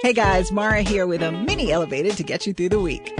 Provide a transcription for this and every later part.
Hey guys, Mara here with a mini elevated to get you through the week.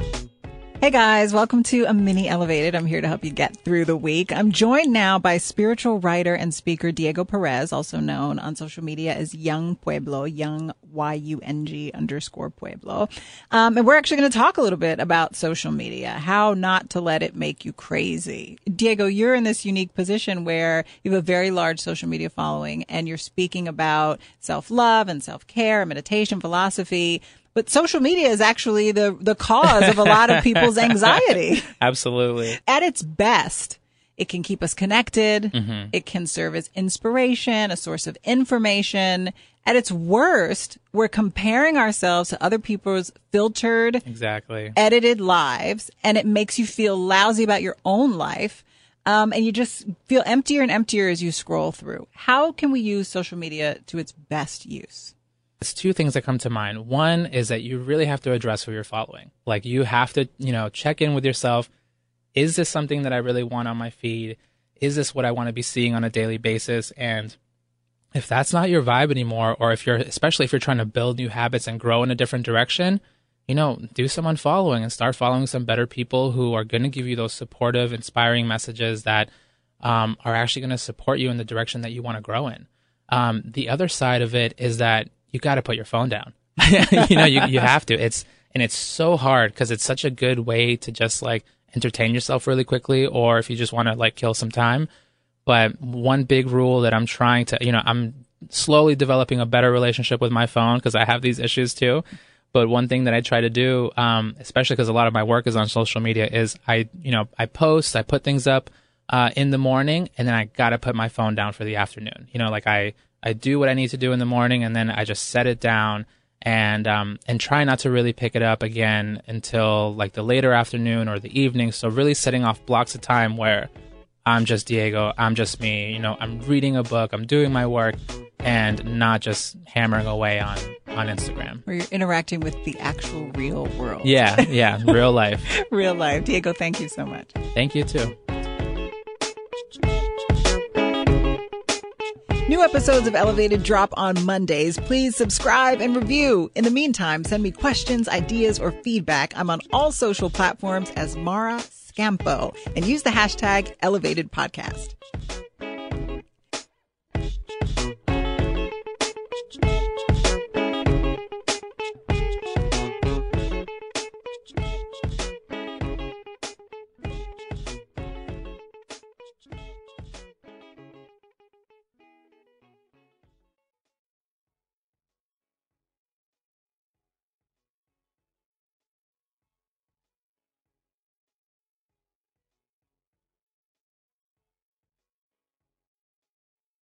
Hey guys, welcome to a mini elevated. I'm here to help you get through the week. I'm joined now by spiritual writer and speaker Diego Perez, also known on social media as Young Pueblo, Young Y-U-N-G underscore Pueblo. Um, and we're actually going to talk a little bit about social media, how not to let it make you crazy. Diego, you're in this unique position where you have a very large social media following and you're speaking about self-love and self-care, meditation, philosophy, but social media is actually the, the cause of a lot of people's anxiety. Absolutely. At its best, it can keep us connected. Mm-hmm. It can serve as inspiration, a source of information. At its worst, we're comparing ourselves to other people's filtered, exactly edited lives, and it makes you feel lousy about your own life. Um, and you just feel emptier and emptier as you scroll through. How can we use social media to its best use? There's two things that come to mind. One is that you really have to address who you're following. Like you have to, you know, check in with yourself. Is this something that I really want on my feed? Is this what I want to be seeing on a daily basis? And if that's not your vibe anymore, or if you're, especially if you're trying to build new habits and grow in a different direction, you know, do some unfollowing and start following some better people who are going to give you those supportive, inspiring messages that um, are actually going to support you in the direction that you want to grow in. Um, the other side of it is that you got to put your phone down. you know, you, you have to. It's, and it's so hard because it's such a good way to just like entertain yourself really quickly or if you just want to like kill some time. But one big rule that I'm trying to, you know, I'm slowly developing a better relationship with my phone because I have these issues too. But one thing that I try to do, um, especially because a lot of my work is on social media, is I, you know, I post, I put things up uh, in the morning, and then I gotta put my phone down for the afternoon. You know, like I I do what I need to do in the morning, and then I just set it down and um, and try not to really pick it up again until like the later afternoon or the evening. So really setting off blocks of time where I'm just Diego, I'm just me. You know, I'm reading a book, I'm doing my work, and not just hammering away on on Instagram. Where you're interacting with the actual real world. Yeah, yeah, real life. real life. Diego, thank you so much. Thank you too. New episodes of Elevated drop on Mondays. Please subscribe and review. In the meantime, send me questions, ideas, or feedback. I'm on all social platforms as Mara Schiavocampo and use the hashtag Elevated Podcast.